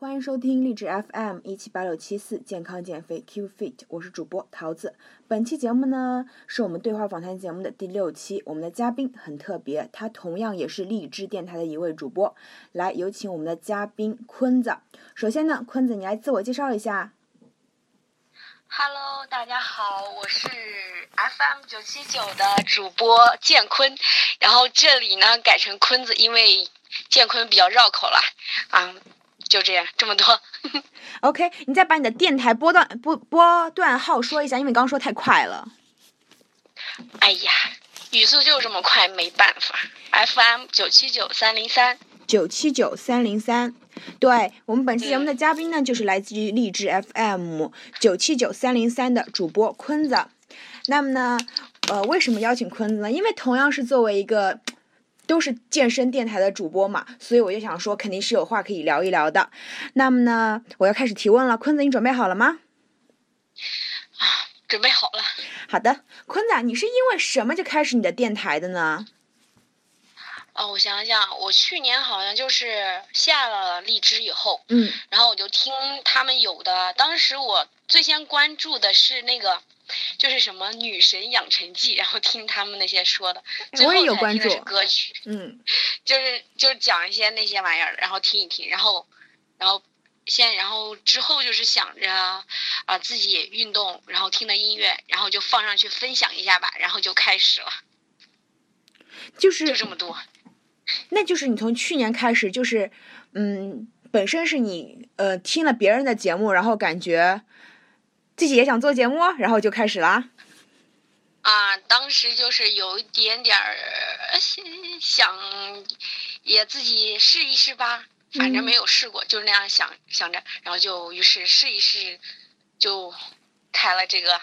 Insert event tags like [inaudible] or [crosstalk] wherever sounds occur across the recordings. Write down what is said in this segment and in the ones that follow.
欢迎收听励志 FM 一七八六七四健康减肥 Keep Fit，我是主播桃子。本期节目呢是我们对话访谈节目的第六期，我们的嘉宾很特别，他同样也是荔枝电台的一位主播。来，有请我们的嘉宾坤子。首先呢，坤子你来自我介绍一下。Hello，大家好，我是 FM 九七九的主播建坤，然后这里呢改成坤子，因为建坤比较绕口了啊。就这样，这么多。[laughs] OK，你再把你的电台波段波波段号说一下，因为刚刚说太快了。哎呀，语速就这么快，没办法。FM 九七九三零三。九七九三零三，对我们本期节目的嘉宾呢，就是来自于励志 FM 九七九三零三的主播坤子。那么呢，呃，为什么邀请坤子呢？因为同样是作为一个。都是健身电台的主播嘛，所以我就想说，肯定是有话可以聊一聊的。那么呢，我要开始提问了，坤子，你准备好了吗？啊，[sighs] 准备好了。好的，坤子，你是因为什么就开始你的电台的呢？哦，我想想，我去年好像就是下了荔枝以后，嗯，然后我就听他们有的，当时我最先关注的是那个。就是什么女神养成记，然后听他们那些说的，最后才听的是歌曲，嗯，就是就是讲一些那些玩意儿，然后听一听，然后，然后，先然后之后就是想着啊自己运动，然后听的音乐，然后就放上去分享一下吧，然后就开始了，就是就这么多，那就是你从去年开始，就是嗯，本身是你呃听了别人的节目，然后感觉。自己也想做节目，然后就开始了。啊，当时就是有一点点儿想，也自己试一试吧。反正没有试过，就是那样想想着，然后就于是试一试，就开了这个，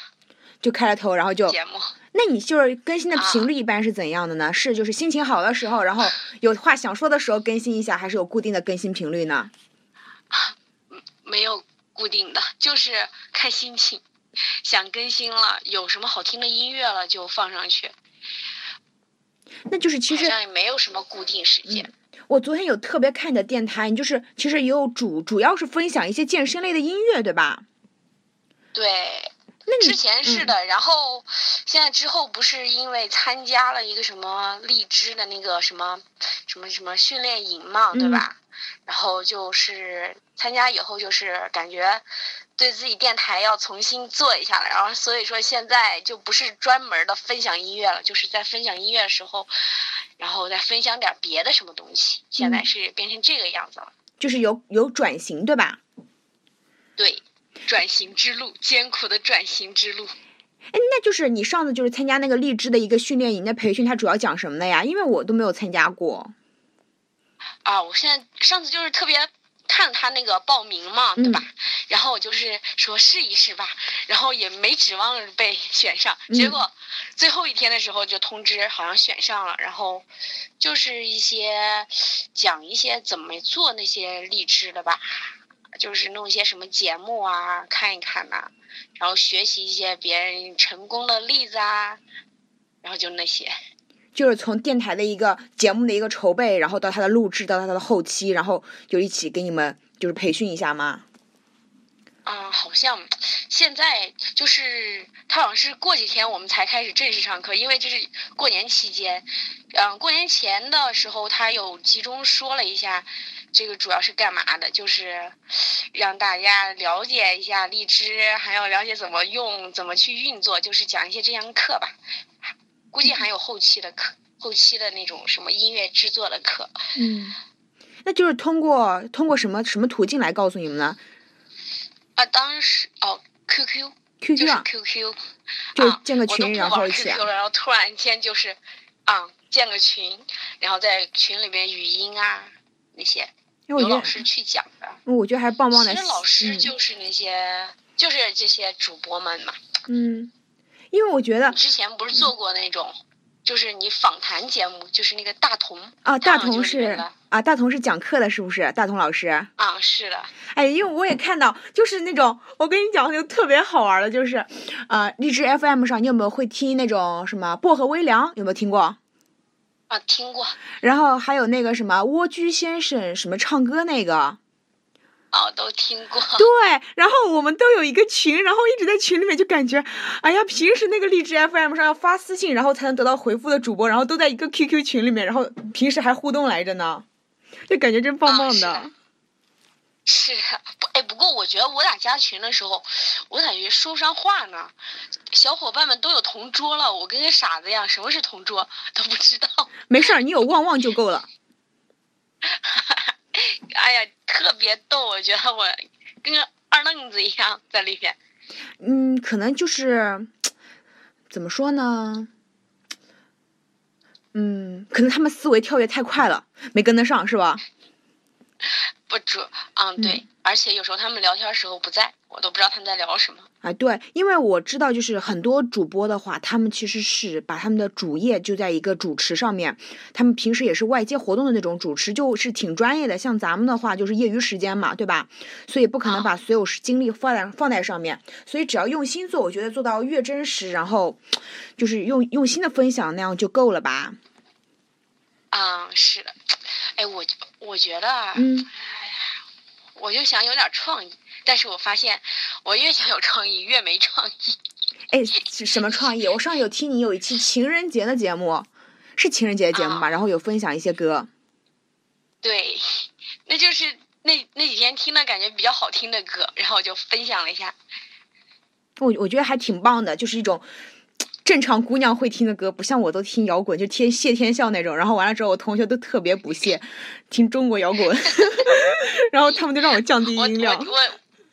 就开了头，然后就节目。那你就是更新的频率一般是怎样的呢？是就是心情好的时候，然后 [laughs] 有话想说的时候更新一下，还是有固定的更新频率呢？没有。固定的 [laughs] 就是看心情，想更新了，有什么好听的音乐了就放上去。那就是其实也没有什么固定时间。我昨天有特别看你的电台，你就是其实也有主主要是分享一些健身类的音乐，对吧？对。之前是的，然后现在之后不是因为参加了一个什么荔枝的那个什么什么什么训练营嘛，对吧？然后就是参加以后就是感觉对自己电台要重新做一下了，然后所以说现在就不是专门的分享音乐了，就是在分享音乐的时候，然后再分享点别的什么东西。现在是变成这个样子了，就是有有转型，对吧？对。转型之路，艰苦的转型之路。哎，那就是你上次就是参加那个荔枝的一个训练营的培训，它主要讲什么的呀？因为我都没有参加过。啊，我现在上次就是特别看他那个报名嘛，对吧？然后我就是说试一试吧，然后也没指望被选上，结果最后一天的时候就通知好像选上了，然后就是一些讲一些怎么做那些励志的吧。就是弄一些什么节目啊，看一看呐，然后学习一些别人成功的例子啊，然后就那些，就是从电台的一个节目的一个筹备，然后到它的录制，到它的后期，然后就一起给你们就是培训一下吗？啊，好像现在就是他好像是过几天我们才开始正式上课，因为这是过年期间，嗯，过年前的时候他有集中说了一下。这个主要是干嘛的？就是让大家了解一下荔枝，还要了解怎么用、怎么去运作，就是讲一些这样课吧。估计还有后期的课，后期的那种什么音乐制作的课。嗯，那就是通过通过什么什么途径来告诉你们呢？啊，当时哦，QQ，QQ 啊，QQ，就建个群，然后一起。QQ 了，然后突然间就是，啊，建个群，然后在群里面语音啊。那些有老师去讲的，我觉得还棒棒的。其实老师就是那些，就是这些主播们嘛。嗯，因为我觉得之前不是做过那种，就是你访谈节目，就是那个大同啊，大同是啊，大同是讲课的，是不是？大同老师啊，是的。哎，因为我也看到，就是那种，我跟你讲，就特别好玩的，就是，啊，荔枝 FM 上，你有没有会听那种什么薄荷微凉？有没有听过？啊，听过。然后还有那个什么蜗居先生什么唱歌那个，都听过。对，然后我们都有一个群，然后一直在群里面就感觉，哎呀，平时那个荔枝 FM 上要发私信，然后才能得到回复的主播，然后都在一个 QQ 群里面，然后平时还互动来着呢，就感觉真棒棒的。是，不，哎，不过我觉得我俩加群的时候，我感觉说不上话呢。小伙伴们都有同桌了，我跟个傻子一样，什么是同桌都不知道。没事儿，你有旺旺就够了。[laughs] 哎呀，特别逗，我觉得我跟个二愣子一样在里边。嗯，可能就是怎么说呢？嗯，可能他们思维跳跃太快了，没跟得上，是吧？不主，嗯，对，而且有时候他们聊天时候不在，我都不知道他们在聊什么。哎，对，因为我知道，就是很多主播的话，他们其实是把他们的主业就在一个主持上面，他们平时也是外接活动的那种主持，就是挺专业的。像咱们的话，就是业余时间嘛，对吧？所以不可能把所有精力放在放在上面，所以只要用心做，我觉得做到越真实，然后就是用用心的分享那样就够了吧。嗯，是的，哎，我我觉得，嗯。我就想有点创意，但是我发现我越想有创意越没创意。哎，什么创意？我上有听你有一期情人节的节目，是情人节节目吧？然后有分享一些歌。对，那就是那那几天听的感觉比较好听的歌，然后我就分享了一下。我我觉得还挺棒的，就是一种。正常姑娘会听的歌，不像我都听摇滚，就听谢天笑那种。然后完了之后，我同学都特别不屑听中国摇滚 [laughs] [laughs] 然后他们就让我降低音量。我我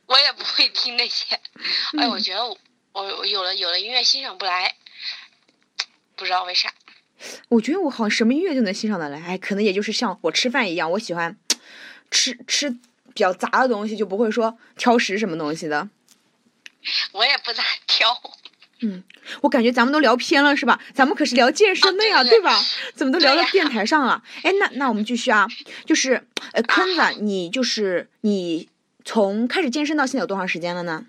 我也不会听那些。哎，我觉得我我有了有了音乐欣赏不来，不知道为啥。我觉得我好像什么音乐就能欣赏的来，哎，可能也就是像我吃饭一样，我喜欢吃吃比较杂的东西，就不会说挑食什么东西的。我也不咋 [laughs] 挑。嗯，我感觉咱们都聊偏了，是吧？咱们可是聊健身的呀，对吧？怎么都聊到电台上了？哎，那那我们继续啊，就是呃，坤子，你就是你从开始健身到现在有多长时间了呢？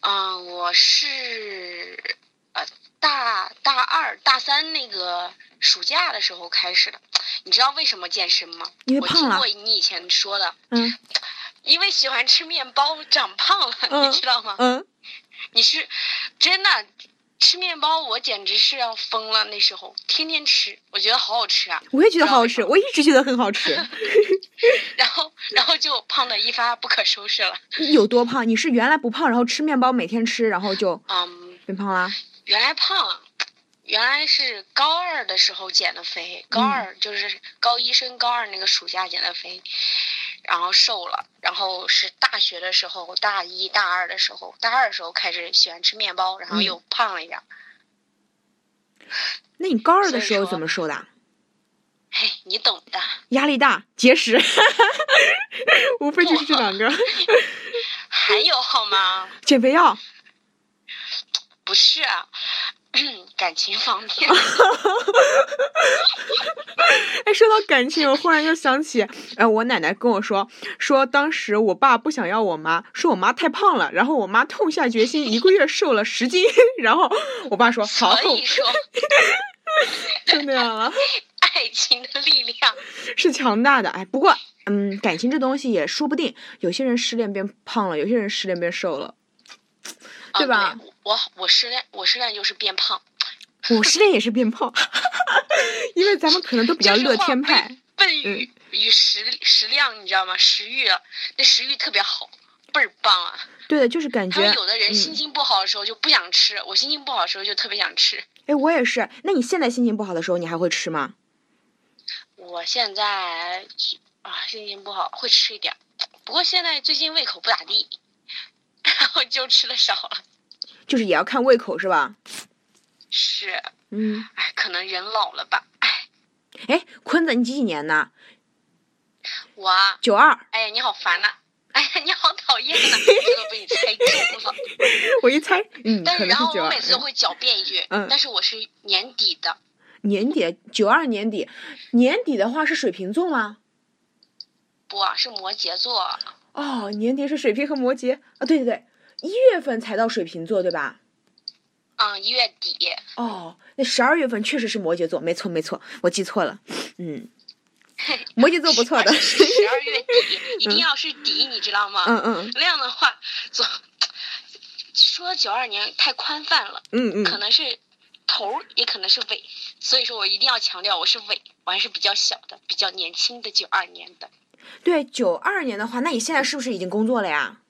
嗯，我是呃大大二大三那个暑假的时候开始的。你知道为什么健身吗？因为胖了。我听过你以前说的。嗯。因为喜欢吃面包长胖了，你知道吗？嗯。你是真的吃面包，我简直是要疯了。那时候天天吃，我觉得好好吃啊！我也觉得好好吃，我一直觉得很好吃。[laughs] 然后，然后就胖的一发不可收拾了。有多胖？你是原来不胖，然后吃面包，每天吃，然后就嗯变胖啦？原来胖，原来是高二的时候减的肥，高二就是高一升高二那个暑假减的肥。然后瘦了，然后是大学的时候，大一大二的时候，大二的时候开始喜欢吃面包，然后又胖了一点。那你高二的时候怎么瘦的？[laughs] 嘿，你懂的。压力大，节食，[laughs] 无非就是这两个。[laughs] 还有好吗？减肥药。不是。[clears throat] 感情方面，[laughs] 哎，说到感情，我忽然又想起，哎，我奶奶跟我说，说当时我爸不想要我妈，说我妈太胖了，然后我妈痛下决心，一个月瘦了十斤，[laughs] 然后我爸说好，所以说，就那样了。[laughs] 爱情的力量是强大的，哎，不过，嗯，感情这东西也说不定，有些人失恋变胖了，有些人失恋变瘦了。对吧？我我失恋，我失恋就是变胖。我失恋也是变胖，[laughs] 因为咱们可能都比较乐天派。笨与与食食量，你知道吗？食欲，那食欲特别好，倍儿棒啊！对的，就是感觉。有的人心情不好的时候就不想吃，我心情不好的时候就特别想吃。哎，我也是。那你现在心情不好的时候，你还会吃吗？我现在啊，心情不好会吃一点，不过现在最近胃口不咋地。[laughs] 然后就吃的少了，就是也要看胃口是吧？是，嗯，哎，可能人老了吧，哎，哎，坤子，你几几年的？我九二。哎呀，你好烦呐！哎呀，你好讨厌呐！[laughs] 这都被你猜中了。[laughs] 我一猜，嗯，但是然后我每次都会狡辩一句，嗯，但是我是年底的。年底，九二年底，年底的话是水瓶座吗？不，是摩羯座。哦，年底是水瓶和摩羯啊，对对对，一月份才到水瓶座，对吧？嗯，一月底。哦，那十二月份确实是摩羯座，没错没错，我记错了，嗯。[laughs] 摩羯座不错的。十二月底 [laughs] 一定要是底，你知道吗？嗯嗯。那样的话，总说九二年太宽泛了。嗯嗯。可能是头，也可能是尾，所以说我一定要强调我是尾，我还是比较小的，比较年轻的九二年的。对，九二年的话，那你现在是不是已经工作了呀？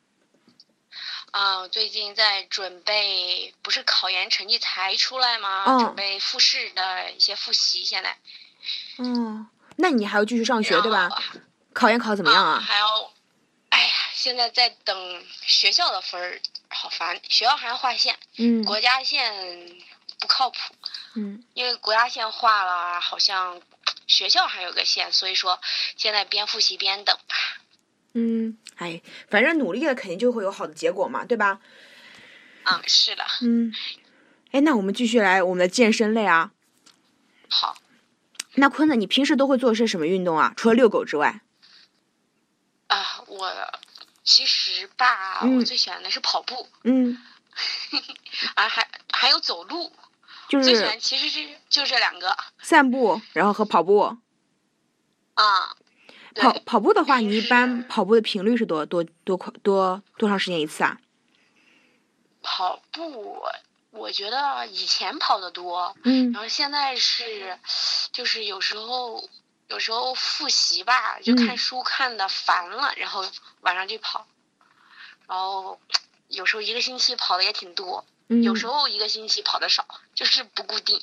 啊，最近在准备，不是考研成绩才出来吗？准备复试的一些复习，现在。嗯，那你还要继续上学对吧？考研考怎么样啊？还要，哎呀，现在在等学校的分儿，好烦！学校还要划线，嗯，国家线不靠谱，嗯，因为国家线划了，好像学校还有个线，所以说现在边复习边等吧。嗯，哎，反正努力了，肯定就会有好的结果嘛，对吧？嗯，是的。嗯，哎，那我们继续来我们的健身类啊。好。那坤子，你平时都会做些什么运动啊？除了遛狗之外？啊，我其实吧，我最喜欢的是跑步。嗯。[laughs] 啊，还还有走路。就是。最喜欢其实是就这两个。散步，然后和跑步。啊。跑跑步的话，你一般跑步的频率是多多多快多多长时间一次啊？跑步，我觉得以前跑的多，嗯，然后现在是，就是有时候有时候复习吧，就看书看的烦了，然后晚上去跑，然后有时候一个星期跑的也挺多，有时候一个星期跑的少，就是不固定。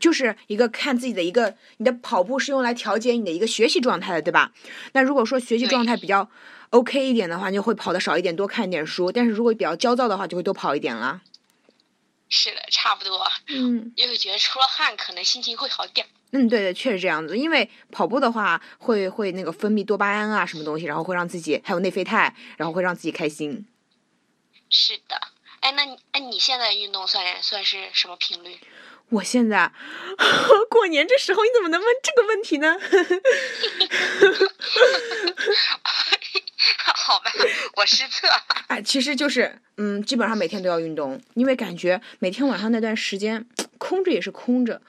就是一个看自己的一个，你的跑步是用来调节你的一个学习状态的，对吧？那如果说学习状态比较 OK 一点的话，就会跑的少一点，多看一点书。但是如果比较焦躁的话，就会多跑一点了。是的，差不多。嗯。因为觉得出了汗，可能心情会好点。嗯，对对，确实这样子。因为跑步的话，会会那个分泌多巴胺啊，什么东西，然后会让自己还有内啡肽，然后会让自己开心。是的，哎，那你哎，你现在运动算算是什么频率？我现在 [laughs] 过年这时候，你怎么能问这个问题呢？[laughs] 好吧，我失策。哎，其实就是，嗯，基本上每天都要运动，因为感觉每天晚上那段时间空着也是空着。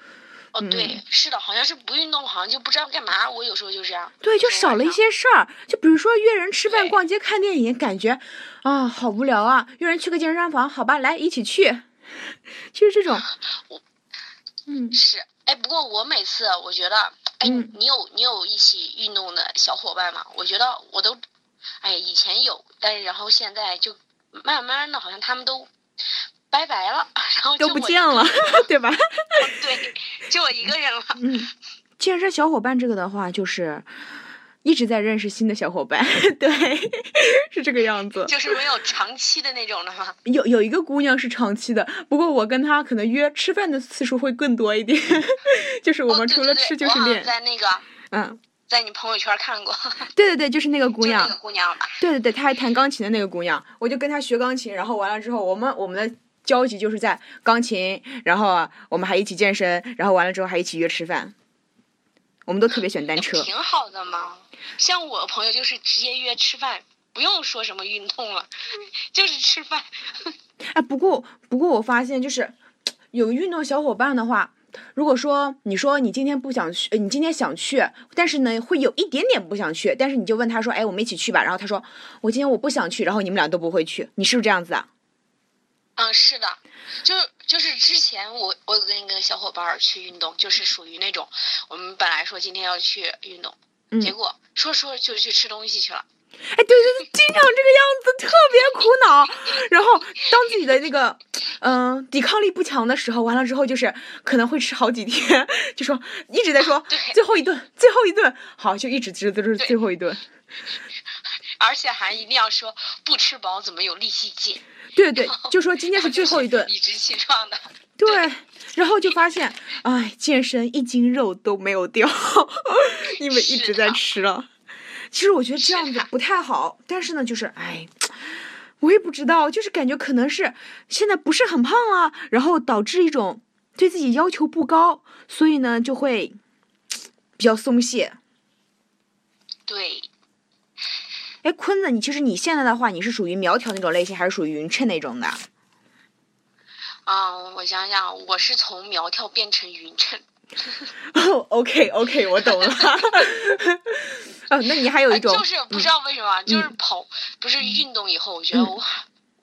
哦，对，是的，好像是不运动，好像就不知道干嘛。我有时候就这样。对，就少了一些事儿。就比如说约人吃饭、逛街、看电影，感觉啊，好无聊啊。约人去个健身房，好吧，来一起去。[laughs] 就是这种。嗯，是，哎，不过我每次我觉得，哎，你有你有一起运动的小伙伴吗？我觉得我都，哎，以前有，但是然后现在就慢慢的，好像他们都拜拜了，然后都不见了，对吧？[laughs] 对，就我一个人了。嗯，健身小伙伴这个的话，就是。一直在认识新的小伙伴，[laughs] 对，是这个样子。就是没有长期的那种的吗？有有一个姑娘是长期的，不过我跟她可能约吃饭的次数会更多一点。[laughs] 就是我们除了吃就是练。在那个，嗯，在你朋友圈看过。[laughs] 对对对，就是那个姑娘。那个姑娘吧。对对对，她还弹钢琴的那个姑娘，我就跟她学钢琴，然后完了之后，我们我们的交集就是在钢琴，然后我们还一起健身，然后完了之后还一起约吃饭。我们都特别喜欢单车。挺好的嘛。像我朋友就是直接约吃饭，不用说什么运动了，就是吃饭。[laughs] 哎，不过不过我发现就是有运动小伙伴的话，如果说你说你今天不想去，你今天想去，但是呢会有一点点不想去，但是你就问他说，哎，我们一起去吧。然后他说我今天我不想去，然后你们俩都不会去，你是不是这样子啊？嗯，是的，就就是之前我我有跟一个小伙伴去运动，就是属于那种我们本来说今天要去运动。结果说说就去吃东西去了，哎，对对对，经常这个样子，特别苦恼。然后当自己的那个嗯抵抗力不强的时候，完了之后就是可能会吃好几天，就说一直在说最后一顿，最后一顿，好就一直吃都是最后一顿，[laughs] 而且还一定要说不吃饱怎么有力气减？对对对，就说今天是最后一顿，理直气壮的。对，然后就发现，哎，健身一斤肉都没有掉，[laughs] 因为一直在吃了。其实我觉得这样子不太好，但是呢，就是哎，我也不知道，就是感觉可能是现在不是很胖了，然后导致一种对自己要求不高，所以呢就会比较松懈。对。哎，坤子，你其实你现在的话，你是属于苗条那种类型，还是属于匀称那种的？嗯，我想想，我是从苗条变成匀称。[laughs] 哦，OK OK，我懂了。哦，那你还有一种，就是不知道为什么，就是跑，不是运动以后，我觉得我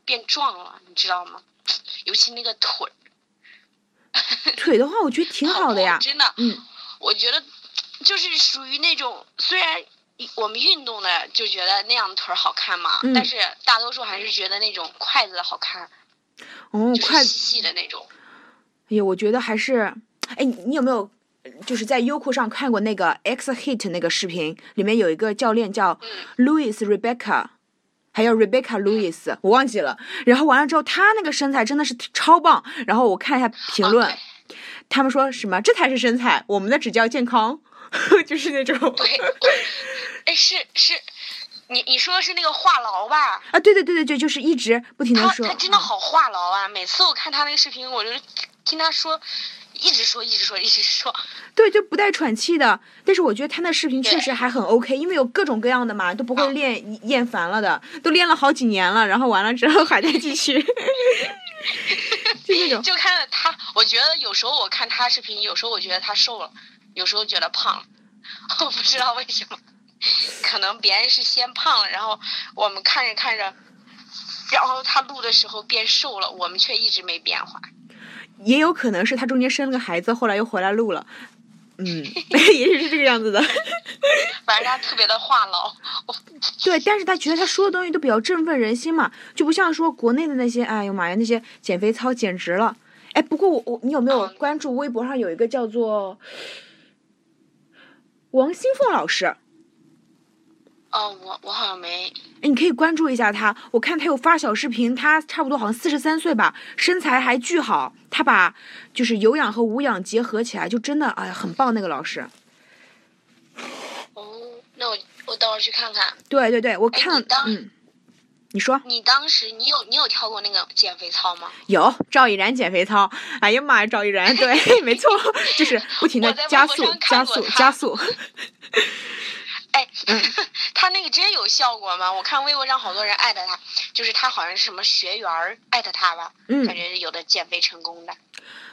变壮了，你知道吗？尤其那个腿。[laughs] 腿的话，我觉得挺好的呀。真的，嗯，我觉得就是属于那种，虽然我们运动的就觉得那样的腿好看嘛，但是大多数还是觉得那种筷子好看。哦，筷子细的那种。哎呀，我觉得还是，哎，你有没有就是在优酷上看过那个 X Hit 那个视频？里面有一个教练叫 Louis Rebecca，还有 Rebecca Louis，我忘记了。然后完了之后，他那个身材真的是超棒。然后我看一下评论，他们说什么？这才是身材，我们的只叫健康，[laughs] 就是那种。[laughs] 对，哎，是是。你你说的是那个话痨吧？啊，对对对对对，就是一直不停的说。他他真的好话痨啊！每次我看他那个视频，我就听他说，一直说，一直说，一直说。对，就不带喘气的。但是我觉得他那视频确实还很 OK，因为有各种各样的嘛，都不会练厌烦了的，都练了好几年了，然后完了之后还在继续。[laughs] 就那种。就看他，我觉得有时候我看他视频，有时候我觉得他瘦了，有时候觉得胖了，[laughs] 我不知道为什么。可能别人是先胖了，然后我们看着看着，然后他录的时候变瘦了，我们却一直没变化。也有可能是他中间生了个孩子，后来又回来录了。嗯，[laughs] 也许是这个样子的。[laughs] 反正他特别的话痨。[laughs] 对，但是他觉得他说的东西都比较振奋人心嘛，就不像说国内的那些，哎呦妈呀，那些减肥操简直了。哎，不过我我你有没有关注微博上有一个叫做王新凤老师？哦，我我好像没。哎，你可以关注一下他，我看他有发小视频，他差不多好像四十三岁吧，身材还巨好。他把就是有氧和无氧结合起来，就真的哎呀很棒那个老师。哦，那我我到时候去看看。对对对，我看嗯，你说。你当时你有你有跳过那个减肥操吗？有赵以然减肥操，哎呀妈呀，赵以然，对，[laughs] 没错，就是不停的加速加速加速。[laughs] 哎，[laughs] 他那个真有效果吗？我看微博上好多人艾特他，就是他好像是什么学员艾特他吧，感觉有的减肥成功的。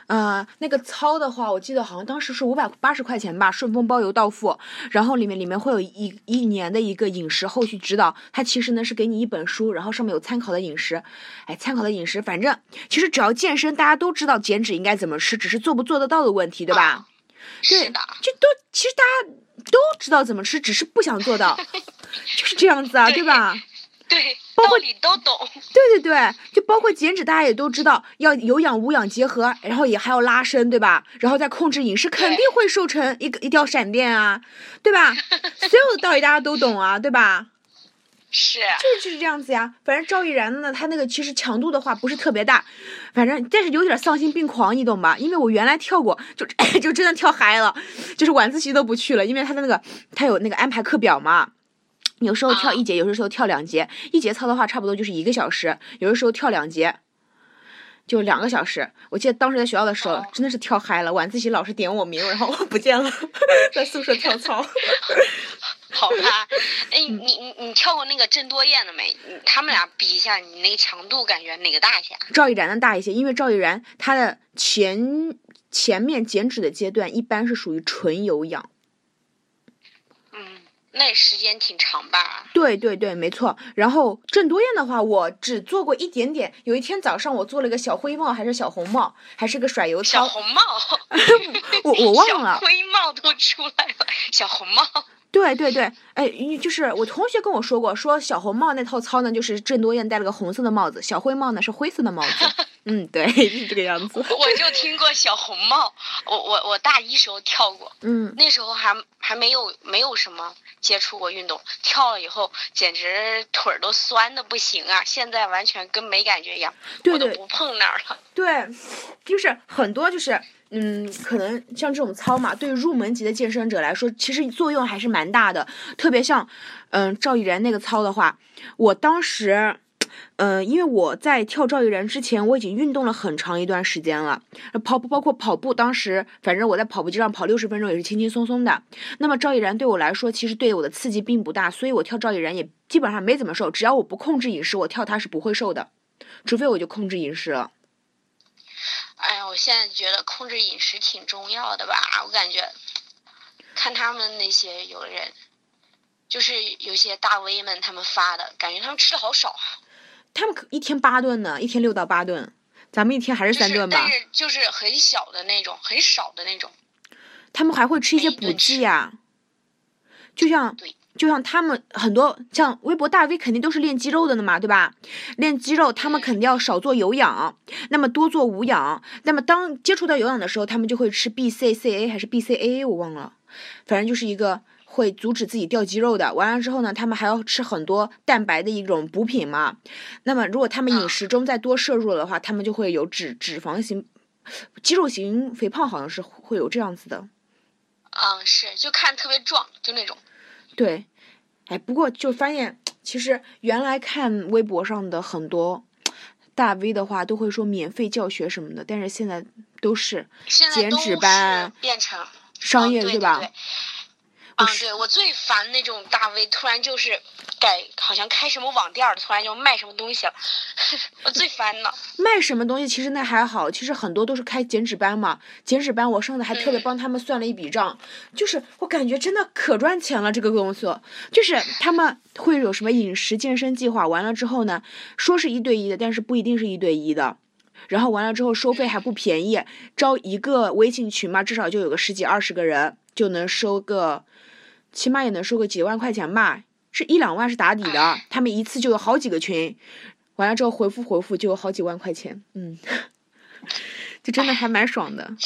呃，那个操的话，我记得好像当时是五百八十块钱吧，顺丰包邮到付。然后里面里面会有一一年的一个饮食后续指导，它其实呢是给你一本书，然后上面有参考的饮食。哎，参考的饮食，反正其实只要健身，大家都知道减脂应该怎么吃，只是做不做得到的问题，对吧？是的，就都其实大家。都知道怎么吃，只是不想做到，[laughs] 就是这样子啊，对吧？[laughs] 对，包括你都懂。对对对，就包括减脂，大家也都知道要有氧无氧结合，然后也还要拉伸，对吧？然后再控制饮食，肯定会瘦成一个一条闪电啊，对吧？所有的道理大家都懂啊，对吧？是，就是就是这样子呀。反正赵奕然呢，他那个其实强度的话不是特别大，反正但是有点丧心病狂，你懂吧？因为我原来跳过，就 [coughs] 就真的跳嗨了，就是晚自习都不去了，因为他的那个他有那个安排课表嘛，有时候跳一节，有的时候跳两节，一节操的话差不多就是一个小时，有的时候跳两节，就两个小时。我记得当时在学校的时候真的是跳嗨了，晚自习老师点我名，然后我不见了，[laughs] 在宿舍跳操。[laughs] [laughs] 好吧，哎，你你你跳过那个郑多燕的没？他们俩比一下，你那个强度感觉哪个大一些？赵毅然的大一些，因为赵毅然他的前前面减脂的阶段一般是属于纯有氧。嗯，那时间挺长吧？对对对，没错。然后郑多燕的话，我只做过一点点。有一天早上我做了个小灰帽，还是小红帽，还是个甩油操。小红帽。[laughs] 我我忘了。小灰帽都出来了，小红帽。对对对，哎，就是我同学跟我说过，说小红帽那套操呢，就是郑多燕戴了个红色的帽子，小灰帽呢是灰色的帽子。[laughs] 嗯，对，是这个样子。我就听过小红帽，我我我大一时候跳过，嗯，那时候还还没有没有什么接触过运动，跳了以后简直腿儿都酸的不行啊，现在完全跟没感觉一样，我都不碰那儿了。对，就是很多就是。嗯，可能像这种操嘛，对入门级的健身者来说，其实作用还是蛮大的。特别像，嗯，赵以然那个操的话，我当时，嗯，因为我在跳赵毅然之前，我已经运动了很长一段时间了，跑步包括跑步，当时反正我在跑步机上跑六十分钟也是轻轻松松的。那么赵毅然对我来说，其实对我的刺激并不大，所以我跳赵毅然也基本上没怎么瘦。只要我不控制饮食，我跳它是不会瘦的，除非我就控制饮食了。哎呀，我现在觉得控制饮食挺重要的吧，我感觉，看他们那些有的人，就是有些大 V 们他们发的，感觉他们吃的好少啊。他们可一天八顿呢，一天六到八顿，咱们一天还是三顿吧。但是就是很小的那种，很少的那种。他们还会吃一些补剂呀，就像。就像他们很多像微博大 V 肯定都是练肌肉的呢嘛，对吧？练肌肉，他们肯定要少做有氧，那么多做无氧。那么当接触到有氧的时候，他们就会吃 BCCA 还是 BCAA，我忘了，反正就是一个会阻止自己掉肌肉的。完了之后呢，他们还要吃很多蛋白的一种补品嘛。那么如果他们饮食中再多摄入的话，他们就会有脂脂肪型、肌肉型肥胖，好像是会有这样子的。嗯，是，就看特别壮，就那种。对，哎，不过就发现，其实原来看微博上的很多大 V 的话，都会说免费教学什么的，但是现在都是减脂班变成商业，对吧？我最烦那种大 V，突然就是改，好像开什么网店的，突然就卖什么东西了，[laughs] 我最烦了。卖什么东西？其实那还好，其实很多都是开减脂班嘛。减脂班我上次还特别帮他们算了一笔账，就是我感觉真的可赚钱了。这个公司就是他们会有什么饮食健身计划，完了之后呢，说是一对一的，但是不一定是一对一的。然后完了之后收费还不便宜，招一个微信群嘛，至少就有个十几二十个人，就能收个。起码也能收个几万块钱吧，是一两万是打底的。他们一次就有好几个群，完了之后回复回复就有好几万块钱，嗯，[laughs] 就真的还蛮爽的。[laughs]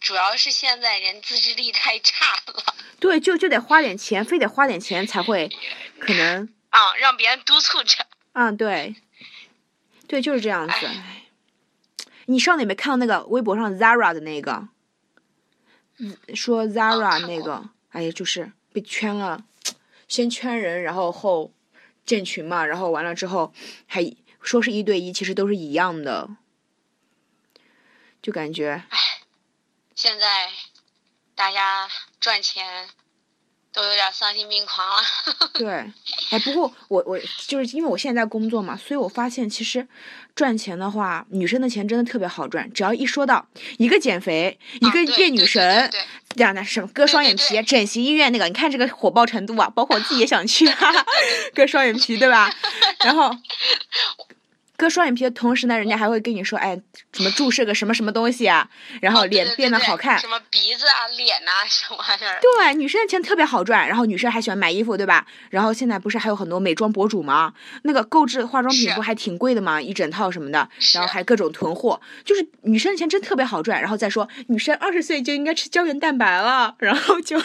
主要是现在人自制力太差了。对，就就得花点钱，非得花点钱才会可能。啊，让别人督促着。嗯，对，对，就是这样子。你上次有没有看到那个微博上 Zara 的那个？说 Zara 那个，哎呀，就是被圈了，先圈人，然后后建群嘛，然后完了之后还说是一对一，其实都是一样的，就感觉，哎，现在大家赚钱都有点丧心病狂了。对，[laughs] 哎，不过我我就是因为我现在在工作嘛，所以我发现其实。赚钱的话，女生的钱真的特别好赚。只要一说到一个减肥，一个变女神，这样的什么割双眼皮、整形医院那个，你看这个火爆程度啊！包括我自己也想去，哈哈，割双眼皮，对吧？然后。割双眼皮的同时呢，人家还会跟你说，哎，什么注射个什么什么东西啊，然后脸变得好看。什么鼻子啊，脸呐，什么玩意儿？对，女生的钱特别好赚，然后女生还喜欢买衣服，对吧？然后现在不是还有很多美妆博主吗？那个购置化妆品不还挺贵的吗？一整套什么的，然后还各种囤货，就是女生的钱真特别好赚。然后再说，女生二十岁就应该吃胶原蛋白了，然后就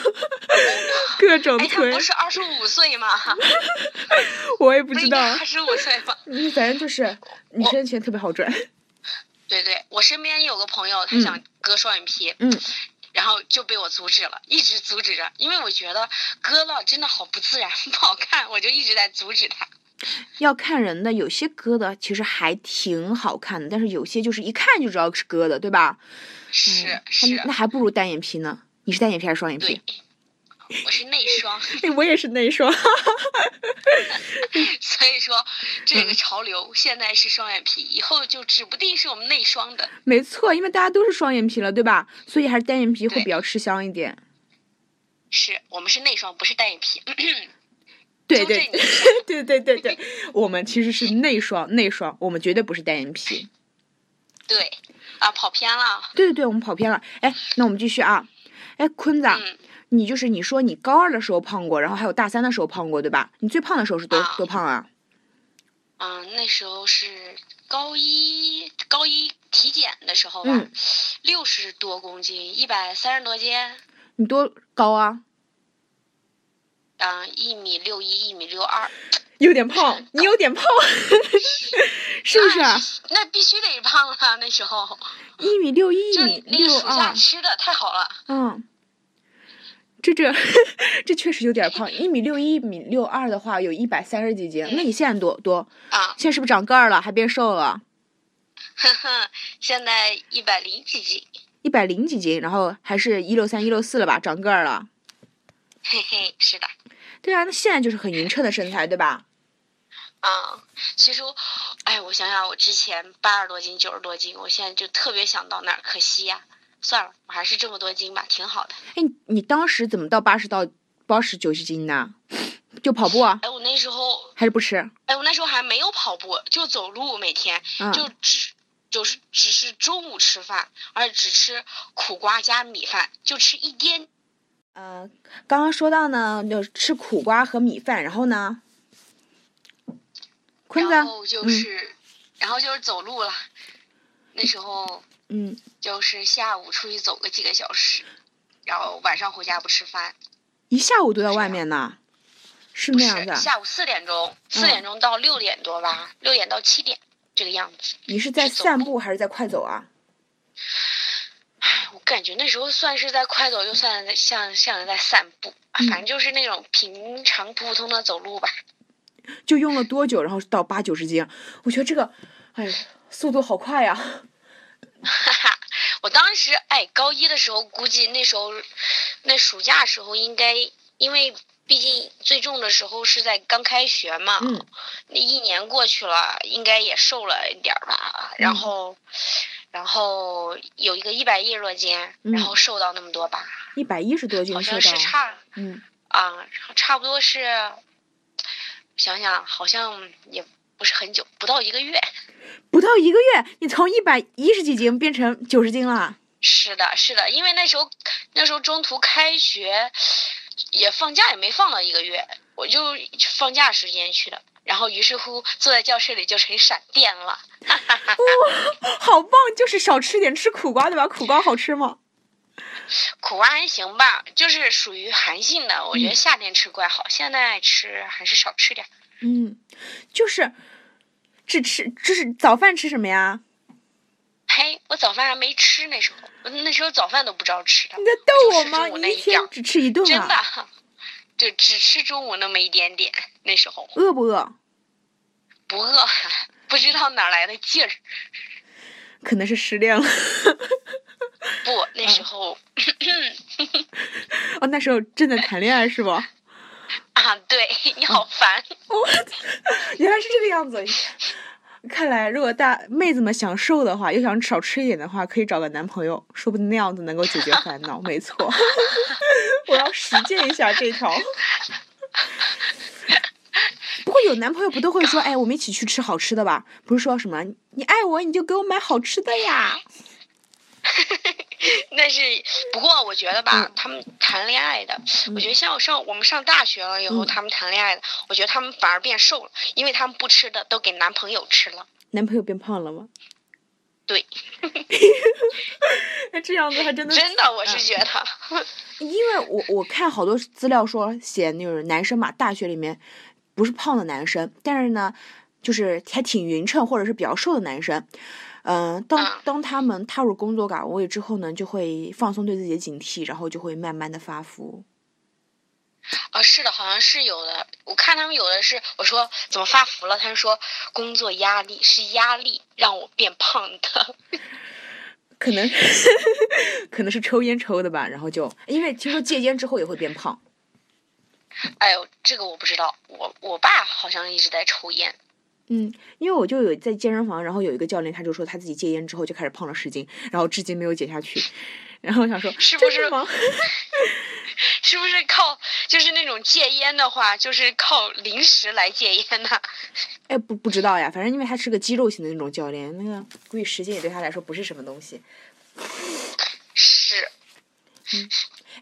[laughs] 各种囤。不是二十五岁吗？[laughs] 我也不知道。二十五岁吗？嗯，[laughs] 反正就是。女生钱特别好赚，对对，我身边有个朋友，他想割双眼皮，嗯，然后就被我阻止了，一直阻止着，因为我觉得割了真的好不自然，不好看，我就一直在阻止他。[laughs] 要看人的，有些割的其实还挺好看的，但是有些就是一看就知道是割的，对吧？是是，那还不如单眼皮呢。你是单眼皮还是双眼皮？我是内双，[laughs] 哎，我也是内双，所以说 [laughs] 这个潮流现在是双眼皮，以后就指不定是我们内双的。没错，因为大家都是双眼皮了，对吧？所以还是单眼皮会比较吃香一点。是我们是内双，不是单眼皮。对对 [laughs] 对对对对，我们其实是内双，内双，我们绝对不是单眼皮。对，啊，跑偏了。对对对，我们跑偏了。哎，那我们继续啊。哎，坤子。你就是你说你高二的时候胖过，然后还有大三的时候胖过，对吧？你最胖的时候是多多胖啊？嗯，那时候是高一高一体检的时候吧，六十多公斤，一百三十多斤。你多高啊？嗯，一米六一，一米六二。有点胖，你有点胖，[laughs] 是不是啊？那必须得胖啊，那时候。一米六一，一米六二。吃的太好了。嗯。这这 [laughs] 这确实有点胖，一米六一，一米六二的话，有一百三十几斤。那你现在多多？啊，现在是不是长个儿了，还变瘦了？呵呵，现在一百零几斤。一百零几斤，然后还是一六三、一六四了吧？长个儿了。嘿嘿，是的。对啊，那现在就是很匀称的身材，对吧？嗯，其实，哎，我想想，我之前八十多斤、九十多斤，我现在就特别想到那儿，可惜呀。算了，我还是这么多斤吧，挺好的。哎，你当时怎么到八十到八十九十斤呢？就跑步啊？哎，我那时候还是不吃？哎，我那时候还没有跑步，就走路，每天就只就是只是中午吃饭，而且只吃苦瓜加米饭，就吃一点。呃，刚刚说到呢，就吃苦瓜和米饭，然后呢？坤子。然后就是，然后就是走路了。那时候。嗯，就是下午出去走个几个小时，然后晚上回家不吃饭，一下午都在外面呢，是那样的。下午四点钟，四点钟到六点多吧，六点到七点这个样子。你是在散步还是在快走啊？唉，我感觉那时候算是在快走，又算像像在散步，反正就是那种平常普普通的走路吧。就用了多久？然后到八九十斤？我觉得这个，哎，速度好快呀。哈哈，我当时哎，高一的时候估计那时候，那暑假时候应该，因为毕竟最重的时候是在刚开学嘛，那一年过去了，应该也瘦了一点吧。然后，然后有一个一百一十多斤，然后瘦到那么多吧。一百一十多斤，好像是差，嗯，啊，差不多是，想想好像也不是很久，不到一个月。不到一个月，你从一百一十几斤变成九十斤了。是的，是的，因为那时候那时候中途开学，也放假也没放到一个月，我就放假时间去的，然后于是乎坐在教室里就成闪电了。哇，好棒！就是少吃点，吃苦瓜对吧？苦瓜好吃吗？[laughs] 苦瓜还行吧，就是属于寒性的，我觉得夏天吃怪好，现在吃还是少吃点。嗯，就是。只吃，就是早饭吃什么呀？嘿，我早饭还没吃，那时候，那时候早饭都不知道吃的。你在逗我吗？你一天只吃一顿啊？真的，就只吃中午那么一点点。那时候饿不饿？不饿，不知道哪来的劲儿。可能是失恋了。不，那时候。[laughs] 哦，那时候正在谈恋爱是不？[laughs] 啊，对，你好烦！我 [laughs] 原来是这个样子。看来，如果大妹子们想瘦的话，又想少吃一点的话，可以找个男朋友，说不定那样子能够解决烦恼。没错，[laughs] 我要实践一下这条。不过有男朋友不都会说，哎，我们一起去吃好吃的吧？不是说什么你爱我，你就给我买好吃的呀。[laughs] 但是，不过我觉得吧，他们谈恋爱的，我觉得像我上我们上大学了以后，他们谈恋爱的，我觉得他们反而变瘦了，因为他们不吃的都给男朋友吃了。男朋友变胖了吗？对。[laughs] 那这样子还真的。真的，我是觉得。因为我我看好多资料说写那种男生嘛，大学里面不是胖的男生，但是呢，就是还挺匀称或者是比较瘦的男生。嗯，当当他们踏入工作岗位之后呢，就会放松对自己的警惕，然后就会慢慢的发福。啊，是的，好像是有的。我看他们有的是，我说怎么发福了？他说工作压力是压力让我变胖的。[laughs] 可能 [laughs] 可能是抽烟抽的吧，然后就因为听说戒烟之后也会变胖。哎呦，这个我不知道。我我爸好像一直在抽烟。嗯，因为我就有在健身房，然后有一个教练，他就说他自己戒烟之后就开始胖了十斤，然后至今没有减下去。[laughs] 然后我想说，是不是吗？[laughs] 是不是靠就是那种戒烟的话，就是靠零食来戒烟呢？[laughs] 哎，不不知道呀，反正因为他是个肌肉型的那种教练，那个估计时间也对他来说不是什么东西。是。嗯。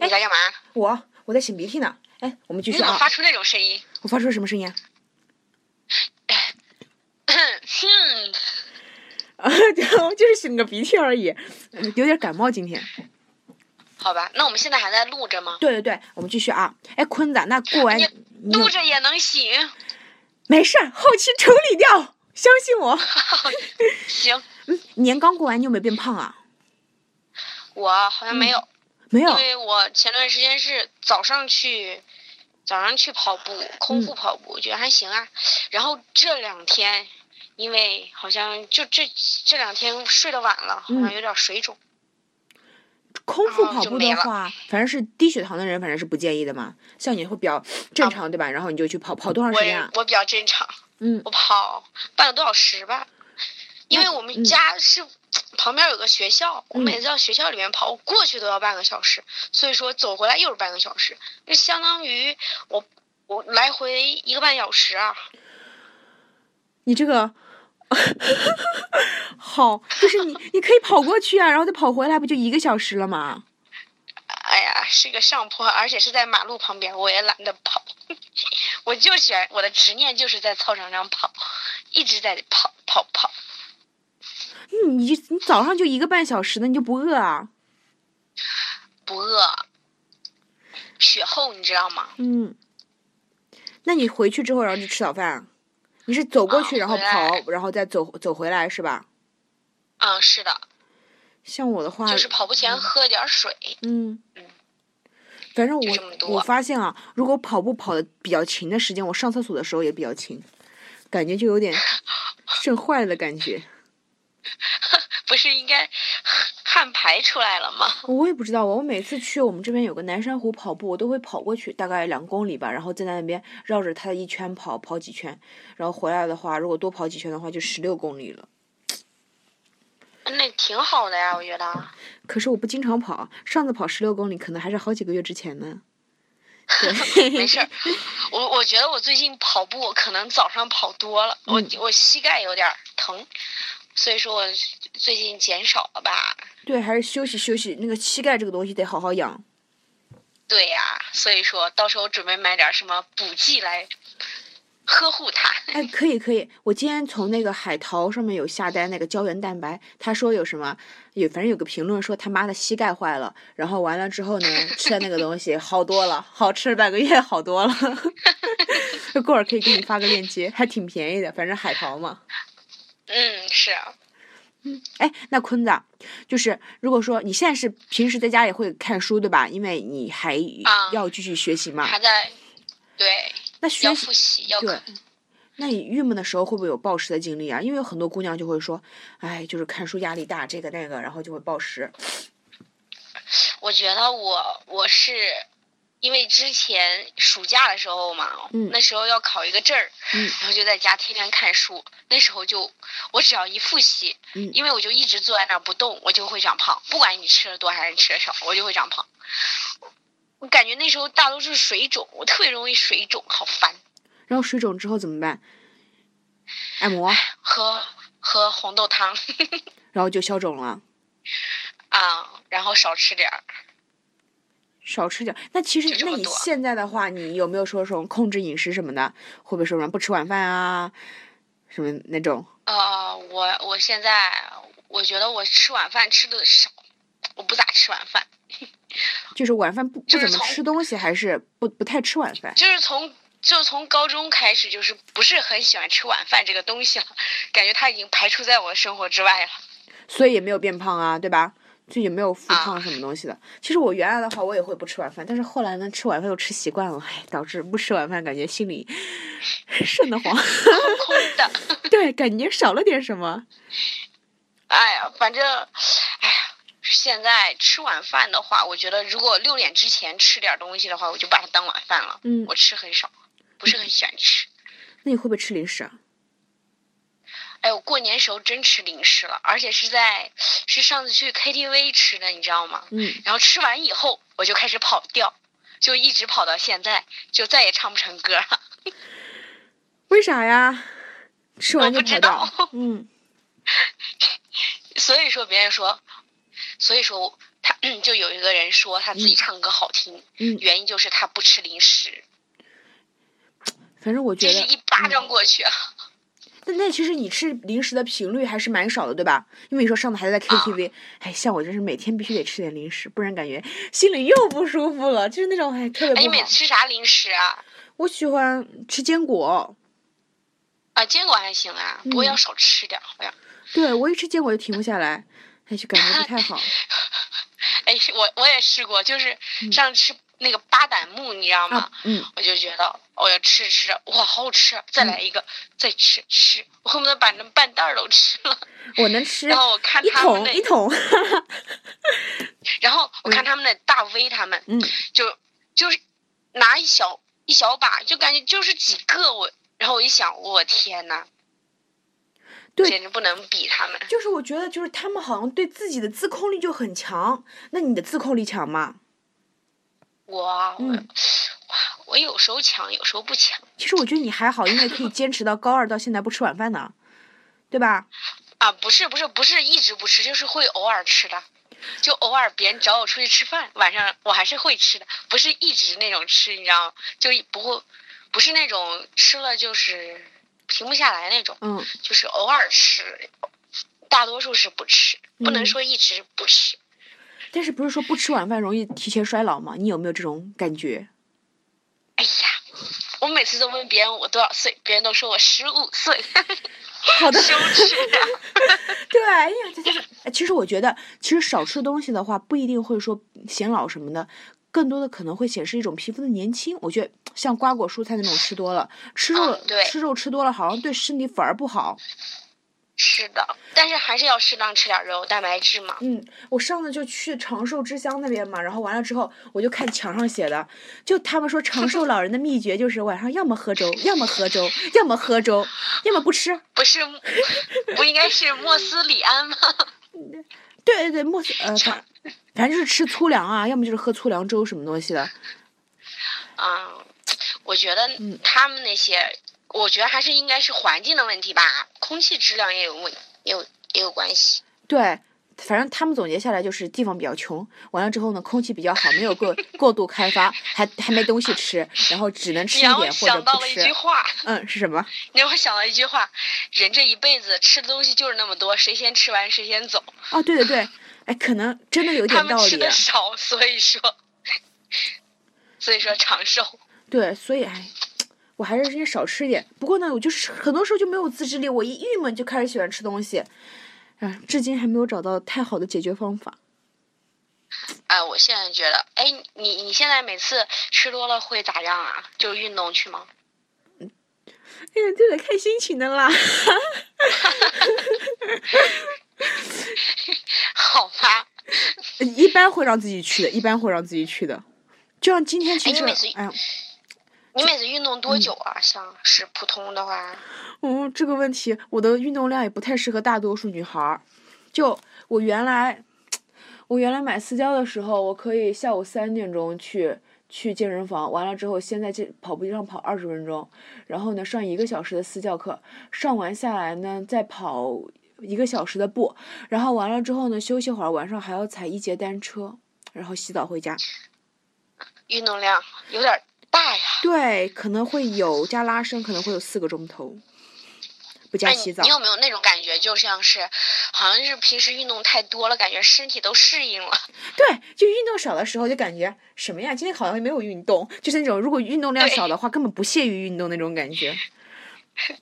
你在干嘛？我我在擤鼻涕呢。哎，我们继续啊。你怎么发出那种声音？我发出什么声音？哼，[coughs] [laughs] 啊，就就是擤个鼻涕而已，有点感冒今天。好吧，那我们现在还在录着吗？对对对，我们继续啊。哎，坤子，那过完录着也能行？没事儿，后期处理掉，相信我。行。[laughs] 嗯，年刚过完，你有没有变胖啊？我好像没有。没有。因为我前段时间是早上去。早上去跑步，空腹跑步，我觉得还行啊。然后这两天，因为好像就这这两天睡得晚了，好像有点水肿。空腹跑步的话，反正是低血糖的人，反正是不建议的嘛。像你会比较正常，对吧？然后你就去跑跑多长时间啊？我我比较正常。嗯我跑半个多小时吧，因为我们嗯家是旁边有个学校，我嗯每次到学校里面跑，我过去都要半个小时，所以说走回来又是半个小时，就相当于我我来回一个半小时啊。你这个 [laughs] 好，就是你你可以跑过去啊，然后再跑回来，不就一个小时了吗？哎呀，是个上坡，而且是在马路旁边，我也懒得跑，[laughs] 我就喜欢我的执念就是在操场上跑，一直在跑跑跑。嗯，你你早上就一个半小时的，你就不饿啊？不饿，雪厚，你知道吗？嗯，那你回去之后，然后就吃早饭啊？你是走过去，啊然后跑，然后再走走回来是吧？嗯，是的，像我的话，就是跑步前喝点水。嗯嗯，反正我我发现啊，如果跑步跑的比较勤的时间，我上厕所的时候也比较勤，感觉就有点 [laughs] 肾坏了的感觉。[laughs] 不是应该汗排出来了吗？我也不知道，我每次去我们这边有个南山湖跑步，我都会跑过去，大概两公里吧，然后在那边绕着它一圈跑，跑几圈，然后回来的话，如果多跑几圈的话，就十六公里了。那挺好的呀，我觉得。可是我不经常跑，上次跑十六公里可能还是好几个月之前呢。[laughs] 没事儿，我我觉得我最近跑步可能早上跑多了，我嗯我膝盖有点疼，所以说我最近减少了吧。对，还是休息休息，那个膝盖这个东西得好好养。对呀、所以说到时候准备买点什么补剂来呵护它。哎，可以可以，我今天从那个海淘上面有下单那个胶原蛋白，他说有什么，有反正有个评论说他妈的膝盖坏了，然后完了之后呢，吃的那个东西好多了，好吃了半个月好多了，[laughs] 过会儿可以给你发个链接，还挺便宜的，反正海淘嘛。嗯，是啊。哎，那坤子啊，就是如果说你现在是平时在家里会看书对吧？因为你还啊要继续学习嘛。还在，对，那学习要复习，要对。，那你郁闷的时候会不会有暴食的经历啊？因为有很多姑娘就会说，哎，就是看书压力大，这个那个，然后就会暴食。我觉得我我是因为之前暑假的时候嘛，嗯那时候要考一个证儿，嗯然后就在家天天看书。那时候就我只要一复习，嗯因为我就一直坐在那儿不动，我就会长胖，不管你吃的多还是吃的少，我就会长胖。我感觉那时候大多数水肿，我特别容易水肿，好烦。然后水肿之后怎么办？按摩，喝喝红豆汤 [laughs] 然后就消肿了。啊，然后少吃点儿。少吃点。那其实那你现在的话，你有没有说什么控制饮食什么的？会不会说什么不吃晚饭啊，什么那种？呃，我我现在我觉得我吃晚饭吃的少，我不咋吃晚饭，[laughs] 就是晚饭不不怎么吃东西，还是不不太吃晚饭？就是从就从高中开始就是不是很喜欢吃晚饭这个东西了，感觉它已经排除在我的生活之外了。所以也没有变胖啊，对吧？就也没有复啊胖什么东西的。其实我原来的话，我也会不吃晚饭，但是后来呢，吃晚饭又吃习惯了，哎，导致不吃晚饭，感觉心里 [laughs] 瘆得慌。空空的，对，感觉少了点什么。[laughs] 哎呀，反正，哎呀，现在吃晚饭的话，我觉得如果六点之前吃点东西的话，我就把它当晚饭了。嗯我吃很少，不是很喜欢吃。那你会不会吃零食啊？哎，我过年时候真吃零食了，而且是在是上次去 KTV 吃的，你知道吗？嗯，然后吃完以后，我就开始跑调，就一直跑到现在，就再也唱不成歌了。[laughs] 为啥呀？吃完就我不知道。嗯 [laughs] 所以说别人说，所以说他 [clears throat] 就有一个人说他自己嗯唱歌好听，嗯，原因就是他不吃零食，反正我觉得这是一巴掌过去。啊那那其实你吃零食的频率还是蛮少的，对吧？因为你说上次还在 KTV，、哎，像我就是每天必须得吃点零食，不然感觉心里又不舒服了，就是那种哎特别哎，你不好每次。吃啥零食啊？我喜欢吃坚果，啊，坚果还行啊，不过要嗯少吃点儿，好像。对我一吃坚果就停不下来，哎，就感觉不太好。[laughs] 哎，我我也试过，就是嗯上次吃那个巴旦木，你知道吗？啊，嗯，我就觉得，我要吃着吃着，哇，好好吃，再来一个，再吃吃，我恨不得把那半袋儿都吃了。我能吃然后我看他们那桶一桶，然后我看他们那大 V 他们，嗯，就就是拿一小一小把，就感觉就是几个我，然然后我一想，我天呐，对简直不能比他们。就是我觉得，就是他们好像对自己的自控力就很强。那你的自控力强吗？我我、嗯哇，我有时候抢，有时候不抢其实我觉得你还好，因为可以坚持到高二到现在不吃晚饭呢，对吧？[laughs] 啊。不是不是不是一直不吃，就是会偶尔吃的，就偶尔别人找我出去吃饭，晚上我还是会吃的，不是一直那种吃，你知道吗？就不会不是那种吃了就是停不下来那种，嗯，就是偶尔吃，大多数是不吃，不能嗯说一直不吃。但是不是说不吃晚饭容易提前衰老吗？你有没有这种感觉？哎呀，我每次都问别人我多少岁，别人都说我十五岁，[laughs] 好的，羞耻啊！[laughs] 对，哎呀，这就是。哎其实我觉得，其实少吃东西的话，不一定会说显老什么的，更多的可能会显示一种皮肤的年轻。我觉得像瓜果蔬菜那种吃多了，吃肉、吃肉吃多了，好像对身体反而不好。是的，但是还是要适当吃点肉，蛋白质嘛。嗯，我上次就去长寿之乡那边嘛，然后完了之后，我就看墙上写的，就他们说长寿老人的秘诀就是晚上要么喝粥，要么喝粥，要么喝粥，要么不吃。不是，[laughs] 不应该是莫斯里安吗？[laughs] 对对对，莫斯呃，反反正就是吃粗粮啊，要么就是喝粗粮粥什么东西的。嗯，我觉得嗯他们那些，我觉得还是应该是环境的问题吧，空气质量也有问，也有也有关系。对，反正他们总结下来就是地方比较穷，完了之后呢，空气比较好，没有过过度开发，还还没东西吃，然后只能吃一点或者不吃想到了一句。话，嗯，是什么？你让我想到一句话：人这一辈子吃的东西就是那么多，谁先吃完谁先走。哦，对对对，哎，可能真的有他们吃点道理啊。的少，所以说，[laughs] 所以说长寿。对，所以哎，我还是应该少吃一点。不过呢，我就是很多时候就没有自制力，我一郁闷就开始喜欢吃东西，啊，至今还没有找到太好的解决方法。哎，我现在觉得，哎，你你现在每次吃多了会咋样啊？就运动去吗？哎呀，这得看心情的啦。[laughs] 好吧，一般会让自己去的，一般会让自己去的。就像今天其实哎你每次运动多久啊？像是普通的话，嗯，这个问题，我的运动量也不太适合大多数女孩儿。就我原来，我原来买私教的时候，我可以下午三点钟去去健身房，完了之后先在健跑步机上跑二十分钟，然后呢上一个小时的私教课，上完下来呢再跑一个小时的步，然后完了之后呢休息会儿，晚上还要踩一节单车，然后洗澡回家。运动量有点大呀。对，可能会有加拉伸，可能会有四个钟头，不加哎，洗澡你。有没有那种感觉，就像是，好像是平时运动太多了，感觉身体都适应了。[laughs] 对，就运动少的时候就感觉什么呀，今天好像没有运动，就是那种如果运动量少的话，根本不屑于运动那种感觉，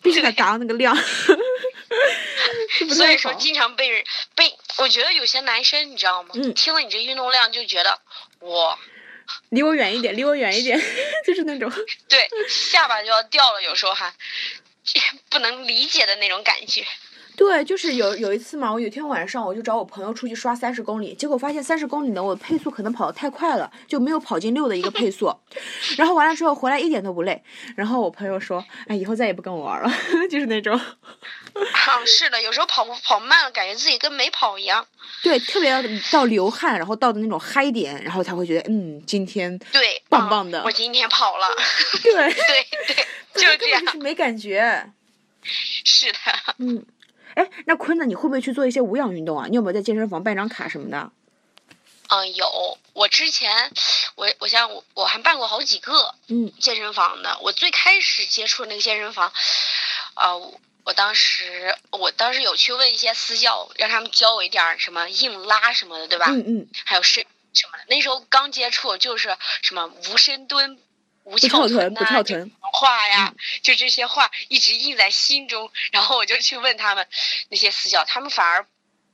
必须得达到那个量。[laughs] 所以说，经常被人被，我觉得有些男生你知道吗？嗯听了你这运动量就觉得，哇，离我远一点，离我远一点，[laughs] 就是那种。对，下巴就要掉了，有时候还不能理解的那种感觉。对，就是有有一次嘛，我有一天晚上我就找我朋友出去刷三十公里，结果发现三十公里呢，我配速可能跑得太快了，就没有跑进六的一个配速。[laughs] 然后完了之后回来一点都不累。然后我朋友说：“哎，以后再也不跟我玩了。[laughs] ”就是那种，[laughs] 啊，是的，有时候跑步跑慢了，感觉自己跟没跑一样。对，特别要到流汗，然后到的那种嗨点，然后才会觉得，嗯，今天对，嗯棒棒的我今天跑了。[laughs] 对，对对，就是这样就。是没感觉。是的。嗯，哎，那坤呢？你会不会去做一些无氧运动啊？你有没有在健身房办张卡什么的？嗯，有。我之前，我我想我我还办过好几个嗯健身房的。我最开始接触那个健身房，呃，我我当时我当时有去问一些私教，让他们教我一点儿什么硬拉什么的，对吧？嗯嗯，还有深什么的。那时候刚接触，就是什么无深蹲、无不翘翘臀，呐、不翘臀。话呀，就这些话一直印在心中。然后我就去问他们那些私教，他们反而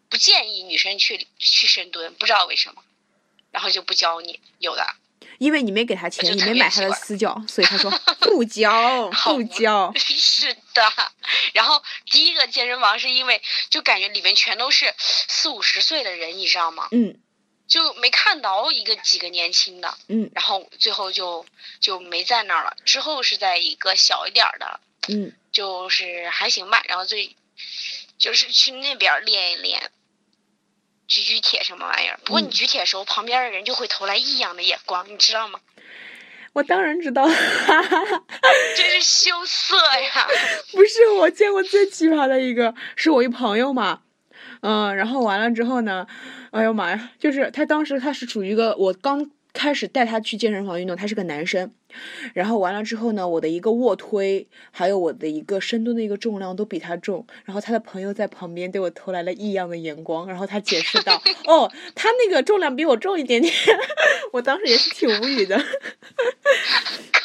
不建议女生去去深蹲，不知道为什么，然后就不教你。有的因为你没给他钱，你没买他的私教，所以他说 [laughs] 不教，不教。是的。然后第一个健身房是因为就感觉里面全都是四五十岁的人，你知道吗？嗯，就没看到一个几个年轻的，嗯然后最后就就没在那儿了。之后是在一个小一点儿的，嗯，就是还行吧。然后最就是去那边练一练，举举铁什么玩意儿。不过你嗯举铁的时候，旁边的人就会投来异样的眼光，你知道吗？我当然知道，[laughs] 真是羞涩呀！[laughs] 不是我见过最奇葩的一个，是我一朋友嘛，嗯，然后完了之后呢，哎呦妈呀，就是他当时他是处于一个我刚开始带他去健身房运动，他是个男生，然后完了之后呢，我的一个卧推还有我的一个深蹲的一个重量都比他重，然后他的朋友在旁边对我投来了异样的眼光，然后他解释道，[laughs] 哦，他那个重量比我重一点点，[laughs] 我当时也是挺无语的。[laughs]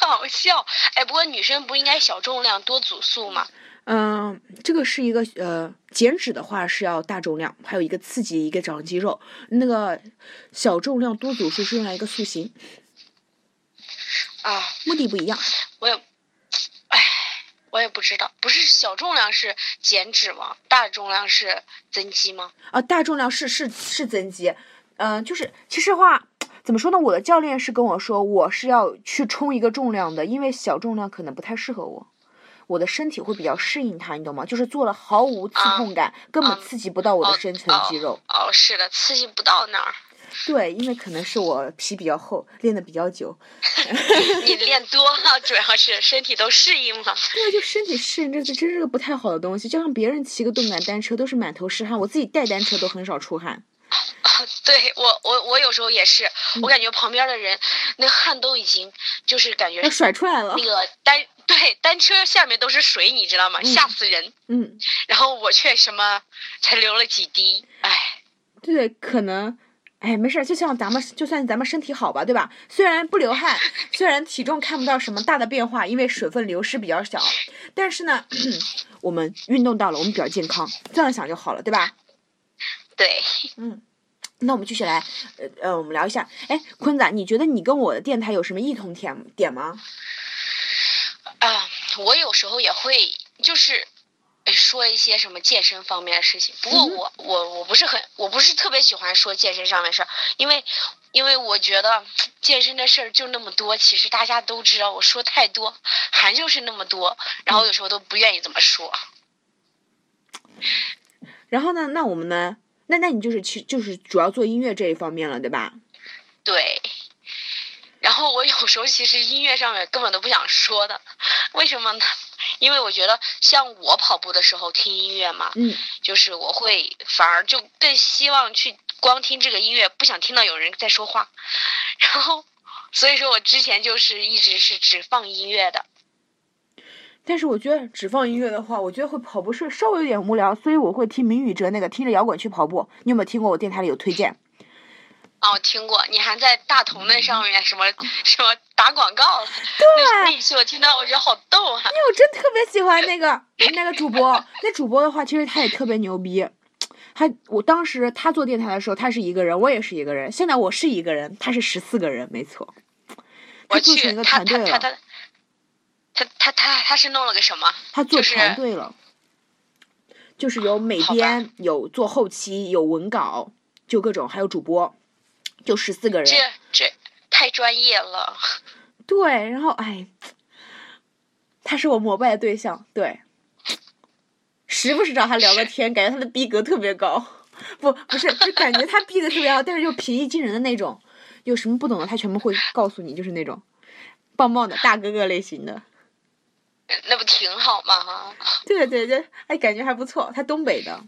搞笑。哎，不过女生不应该小重量多组数吗？嗯，这个是一个呃，减脂的话是要大重量，还有一个刺激一个长肌肉。那个小重量多组数是用来一个塑形，啊，目的不一样。我也，哎，我也不知道。不是小重量是减脂吗？大重量是增肌吗？啊，大重量是是是增肌，嗯、就是其实话怎么说呢？我的教练是跟我说，我是要去冲一个重量的，因为小重量可能不太适合我。我的身体会比较适应它，你懂吗？就是做了毫无刺啊痛感，根本啊刺激不到我的哦深层肌肉。哦，是的，刺激不到那儿。对，因为可能是我皮比较厚，练的比较久。[laughs] 你练多了，主要是身体都适应了。对，就身体适应，这这真是个不太好的东西。就像别人骑个动感单车都是满头是汗，我自己带单车都很少出汗。[laughs] 啊，对我我我有时候也是，嗯我感觉旁边的人那汗都已经就是感觉要甩出来了那。个单 [laughs] 对单车下面都是水，你知道吗？嗯吓死人。嗯，然后我却什么才流了几滴，哎，对，可能，哎，没事儿，就像咱们，就算咱们身体好吧，对吧？虽然不流汗，[laughs] 虽然体重看不到什么大的变化，因为水分流失比较小，但是呢，[clears throat] 我们运动到了，我们比较健康，这样想就好了，对吧？对，嗯。那我们继续来，呃呃，我们聊一下。哎，坤仔，你觉得你跟我的电台有什么异同点点吗？啊，我有时候也会就是。哎说一些什么健身方面的事情，不过嗯我、我我不是很我不是特别喜欢说健身上面的事儿，因为因为我觉得健身的事儿就那么多，其实大家都知道，我说太多还就是那么多，然后有时候都不愿意怎么说。然后呢，那我们呢？那那你就是去就是主要做音乐这一方面了，对吧？对，然后我有时候其实音乐上面根本都不想说的，为什么呢？因为我觉得像我跑步的时候听音乐嘛，嗯，就是我会反而就更希望去光听这个音乐，不想听到有人在说话，然后所以说我之前就是一直是只放音乐的。但是我觉得只放音乐的话，我觉得会跑步是稍微有点无聊，所以我会听明宇哲那个听着摇滚去跑步。你有没有听过？我电台里有推荐。哦，我听过，你还在大同那上面什么 [laughs] 什么打广告，对那那一期我听到我觉得好逗啊。因为我真特别喜欢那个那个主播，那主播的话，其实他也特别牛逼。他我当时他做电台的时候，他是一个人，我也是一个人。现在我是一个人，他是十四个人，没错。他做成一，个他团队了，他他他他他他他是弄了个什么？他做就是团队了，就是有美好吧编，有做后期，有文稿，就各种，还有主播，就十四个人。这这太专业了。对，然后哎，他是我膜拜的对象，对，时不时找他聊个天，感觉他的逼格特别高，不不是，就感觉他逼格特别高，但是又平易近人的那种，有什么不懂的他全部会告诉你，就是那种棒棒的大哥哥类型的。[laughs] 那不挺好吗？[laughs] 对对对，哎，感觉还不错。他东北的，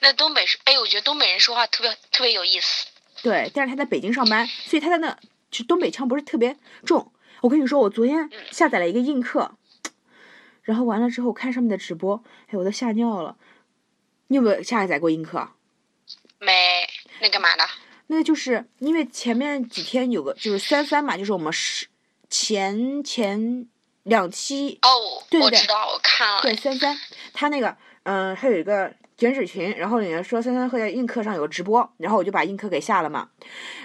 那东北是，哎，我觉得东北人说话特别特别有意思。对，但是他在北京上班，所以他的那就东北腔不是特别重。我跟你说，我昨天下载了一个映客，然后完了之后看上面的直播，哎，我都吓尿了。你有没有下载过映客？没那干嘛的？那个就是因为前面几天有个就是三三嘛，就是我们是前前两期哦，对对对我知道，我看了。对三三，他那个嗯，还有一个减脂群，然后里面说三三会在映客上有个直播，然后我就把映客给下了嘛，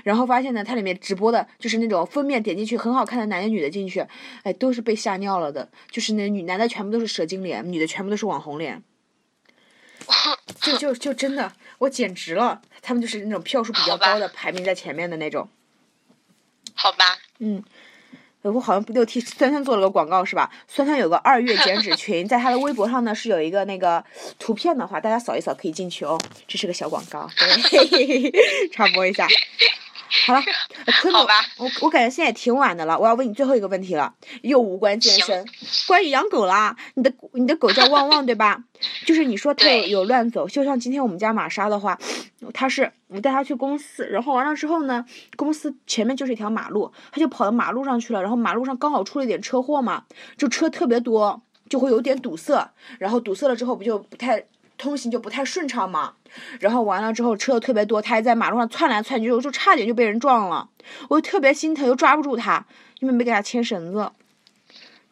然后发现呢，它里面直播的就是那种封面点进去很好看的男的女的进去，哎，都是被吓尿了的，就是那女男的全部都是蛇精脸，女的全部都是网红脸，[laughs] 就就就真的，我简直了，他们就是那种票数比较高的，排名在前面的那种。好吧，嗯，呃我好像不就替酸酸做了个广告是吧？酸酸有个二月减脂群，[laughs] 在他的微博上呢是有一个那个图片的话，大家扫一扫可以进去哦。这是个小广告，对，[laughs] 插播一下。好了，呃坤总好吧，我我感觉现在也挺晚的了，我要问你最后一个问题了，又无关健身，关于养狗啦。你的你的狗叫旺旺对吧？就是你说它有有乱走，就像今天我们家玛莎的话，它是我带它去公司，然后完了之后呢，公司前面就是一条马路，它就跑到马路上去了，然后马路上刚好出了一点车祸嘛，就车特别多，就会有点堵塞，然后堵塞了之后不就不太通行就不太顺畅嘛，然后完了之后车又特别多，它还在马路上窜来窜去，就就差点就被人撞了，我就特别心疼，又抓不住它，因为没给它牵绳子。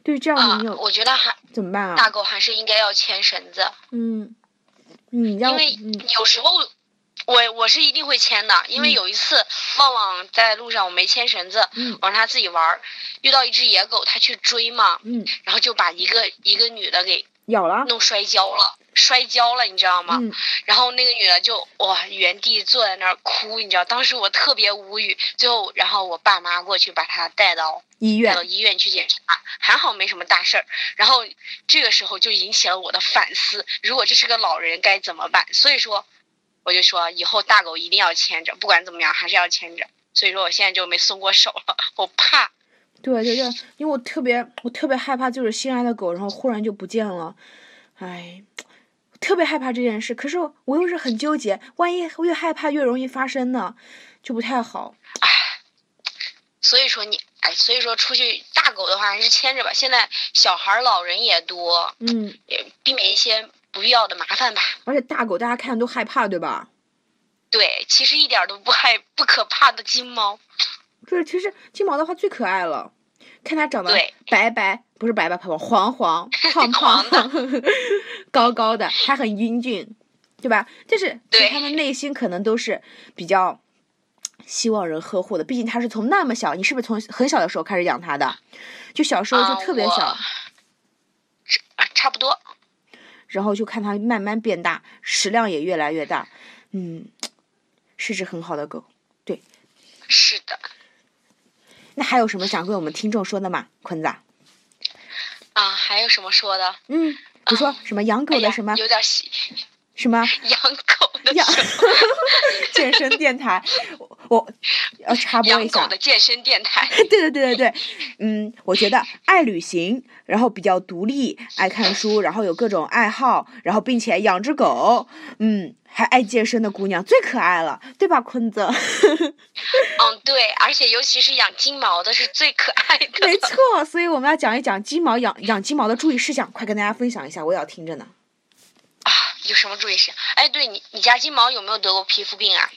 对，这样啊你有、，我觉得还怎么办啊？大狗还是应该要牵绳子，嗯，你让因为嗯。有时候我我是一定会牵的，因为嗯。有一次旺旺在路上我没牵绳子，嗯。我让它自己玩儿，遇到一只野狗，它去追嘛，嗯。然后就把一个一个女的给咬了，弄摔跤了，摔跤了，你知道吗？嗯然后那个女的就哇原地坐在那儿哭，你知道，当时我特别无语。最后，然后我爸妈过去把她带到医院带到医院去检查，还好没什么大事儿。然后这个时候就引起了我的反思，如果这是个老人该怎么办？所以说，我就说以后大狗一定要牵着，不管怎么样还是要牵着。所以说我现在就没松过手了，我怕。对对对，因为我特别我特别害怕，就是心爱的狗，然后忽然就不见了，哎，特别害怕这件事。可是我又是很纠结，万一越害怕越容易发生呢，就不太好。唉所以说你哎，所以说出去大狗的话还是牵着吧。现在小孩、老人也多，嗯，也避免一些不必要的麻烦吧。而且大狗大家看都害怕，对吧？对，其实一点都不害不可怕的金猫。就是其实金毛的话最可爱了，看他长得白白，不是白白胖胖，黄黄 [laughs] 胖胖 [laughs] 高高的，还很英俊，对吧？就是其实对他们内心可能都是比较希望人呵护的，毕竟他是从那么小，你是不是从很小的时候开始养他的？就小时候啊就特别小，我是啊，差不多。然后就看它慢慢变大，食量也越来越大，嗯，是只很好的狗。对是的，那还有什么想跟我们听众说的吗，坤子啊？啊，还有什么说的？嗯，比如说什么养狗的什么、有点喜什么养狗的养 [laughs] 健身电台，[laughs] 我我要插播一下养狗的，健身电台。对对对对对，嗯，我觉得爱旅行，然后比较独立，爱看书，然后有各种爱好，然后并且养只狗，嗯，还爱健身的姑娘最可爱了，对吧，坤子？[laughs] 嗯，对，而且尤其是养金毛的是最可爱的。没错，所以我们要讲一讲金毛养养金毛的注意事项，快跟大家分享一下，我也要听着呢。啊，有什么注意事项？哎，对你，你家金毛有没有得过皮肤病啊？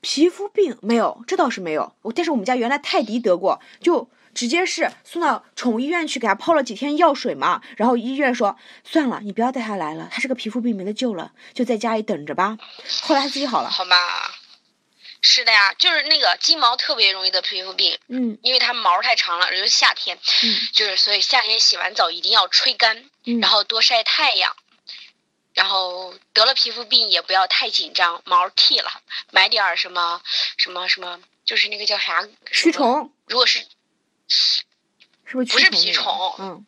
皮肤病没有，这倒是没有。我但是我们家原来泰迪得过，就直接是送到宠物医院去给他泡了几天药水嘛。然后医院说算了，你不要带他来了，他这个皮肤病没得救了，就在家里等着吧。后来他自己好了。好吧，是的呀，就是那个金毛特别容易得皮肤病，嗯因为它毛太长了，尤其夏天，嗯就是所以夏天洗完澡一定要吹干，嗯，然后多晒太阳。然后得了皮肤病也不要太紧张，毛剃了，买点儿什么什么什么，就是那个叫啥驱。虫如果是是不是不是蜱虫嗯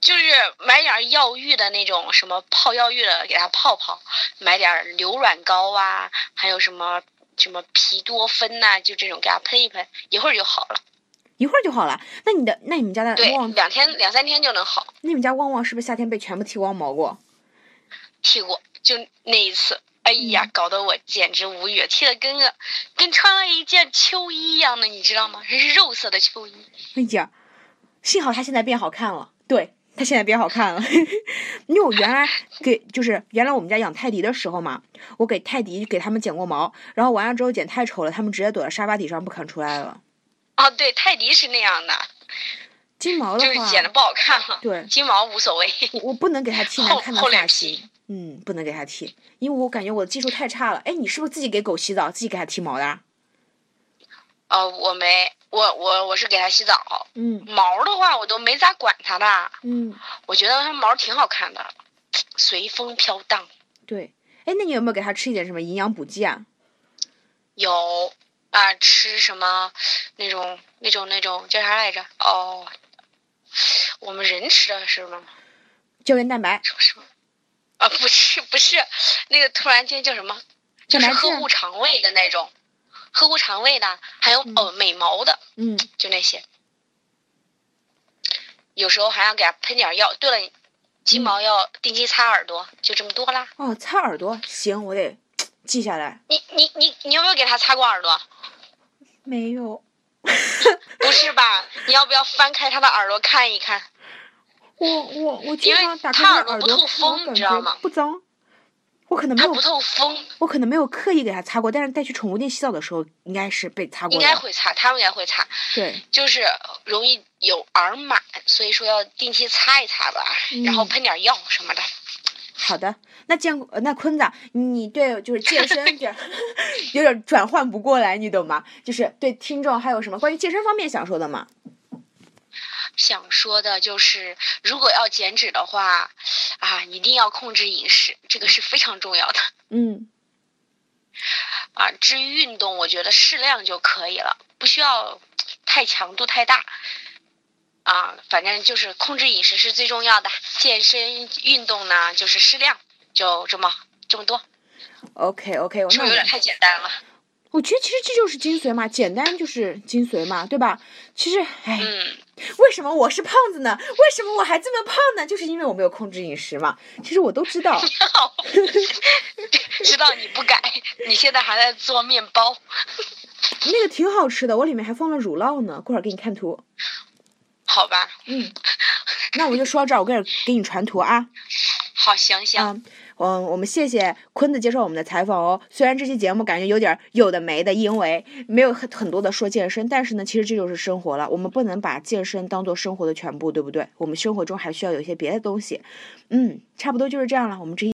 就是买点药浴的那种什么泡药浴的，给它泡泡，买点儿硫软膏啊，还有什么什么皮多芬呐、就这种给它喷一喷，一会儿就好了。一会儿就好了。那你的那你们家的对，旺，两天两三天就能好。那你们家旺旺是不是夏天被全部剃光毛过？剃过，就那一次，哎呀，嗯搞得我简直无语，剃的跟个跟穿了一件秋衣一样的，你知道吗？还是肉色的秋衣。哎呀，幸好它现在变好看了。对，它现在变好看了。[laughs] 因为我原来给就是原来我们家养泰迪的时候嘛，我给泰迪给他们剪过毛，然后完了之后剪太丑了，他们直接躲在沙发底上不肯出来了。哦，对，泰迪是那样的，金毛的话，就是剪的不好看了。对金毛无所谓。我我不能给它剃难厚看的发型，嗯，不能给它剃，因为我感觉我的技术太差了。哎，你是不是自己给狗洗澡，自己给它剃毛的啊？呃，我没，我我我是给它洗澡，嗯毛的话我都没咋管它的，嗯，我觉得它毛挺好看的，随风飘荡。对。哎，那你有没有给它吃一点什么营养补剂啊？有啊，吃什么那种那种那种叫啥来着？哦，我们人吃的是吗？胶原蛋白。啊，不是不是，那个突然间叫什么？就是呵护肠胃的那种，呵护肠胃的，还有哦美毛的，嗯，就那些。有时候还要给它喷点药。对了，金毛要定期擦耳朵，就这么多啦。哦，擦耳朵行，我得记下来。你你你你有没有给它擦过耳朵？没有。[laughs] 不是吧？你要不要翻开它的耳朵看一看？我我我经常打开耳朵不透风，你知道吗？不脏。我可能没有不透风，我可能没有刻意给它擦过，但是带去宠物店洗澡的时候，应该是被擦过。应该会擦，他们应该会擦。对，就是容易有耳螨，所以说要定期擦一擦吧，然后喷点药什么的。好的，那健那坤子，你对就是健身点 [laughs] 有点转换不过来，你懂吗？就是对听众还有什么关于健身方面想说的吗？想说的就是，如果要减脂的话，啊，一定要控制饮食，这个是非常重要的。嗯。啊，至于运动，我觉得适量就可以了，不需要太强度太大。啊，反正就是控制饮食是最重要的，健身运动呢就是适量，就这么这么多。OK OK，是不是有点太简单了？我觉得其实这就是精髓嘛，简单就是精髓嘛，对吧？其实，哎，为什么我是胖子呢？为什么我还这么胖呢？就是因为我没有控制饮食嘛。其实我都知道，[laughs] 知道你不改，你现在还在做面包，那个挺好吃的，我里面还放了乳酪呢。过会儿给你看图。好吧。嗯，那我就说到这儿，我给给你传图啊。好，行行。嗯，嗯我们谢谢坤子接受我们的采访哦。虽然这期节目感觉有点有的没的，因为没有很很多的说健身，但是呢，其实这就是生活了。我们不能把健身当做生活的全部，对不对？我们生活中还需要有一些别的东西。嗯，差不多就是这样了。我们这一。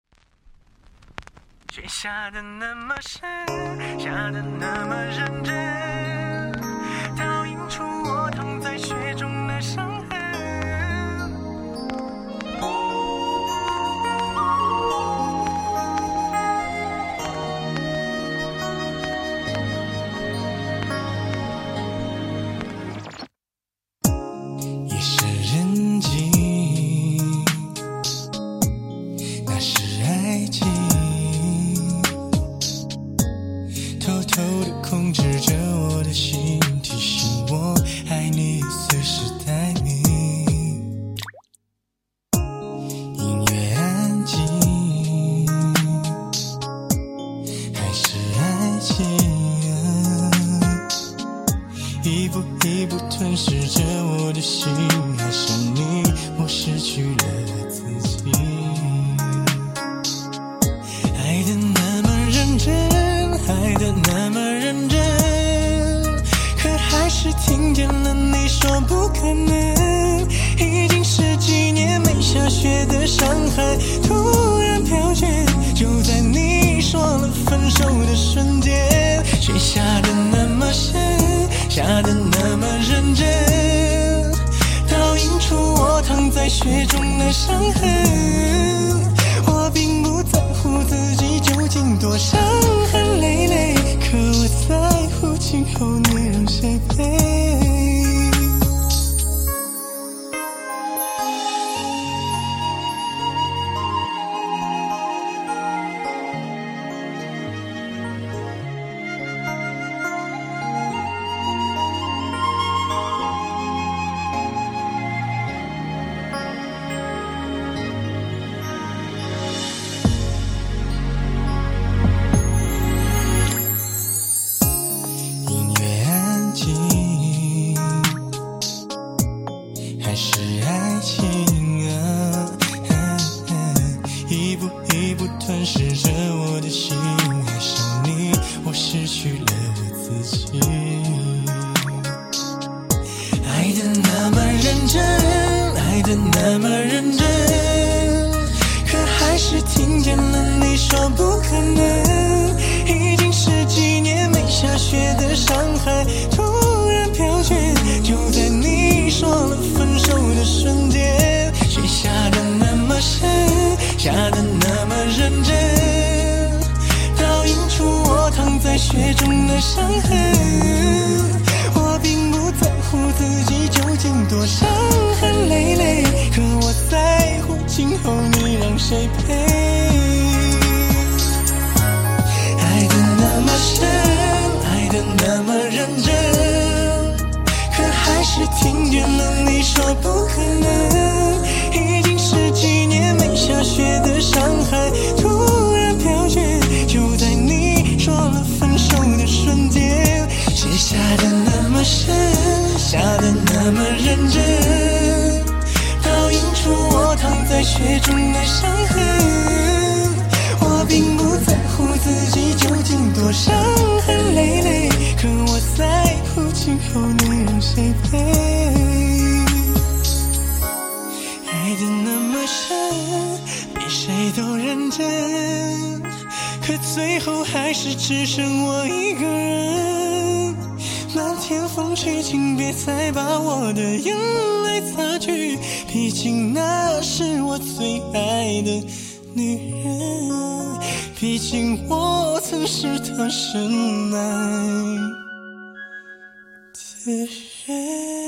雪中认真可还是听见了你说不可能已经十几年没下雪的上海突然飘雪就在你说了分手的瞬间雪下得那么深下得那么认真倒映出我躺在雪中的伤痕。自己究竟多伤痕累累，可我在乎今后你让谁陪。爱的那么深，爱的那么认真，可还是听见了你说不可能。已经十几年没下雪的上海，下的那么深，下的那么认真，倒映出我躺在雪中的伤痕。我并不在乎自己究竟多伤痕累累，可我在乎今后你让谁陪。爱的那么深，比谁都认真，可最后还是只剩我一个人。风起，请别再把我的眼泪擦去，毕竟那是我最爱的女人，毕竟我曾是她深爱的人。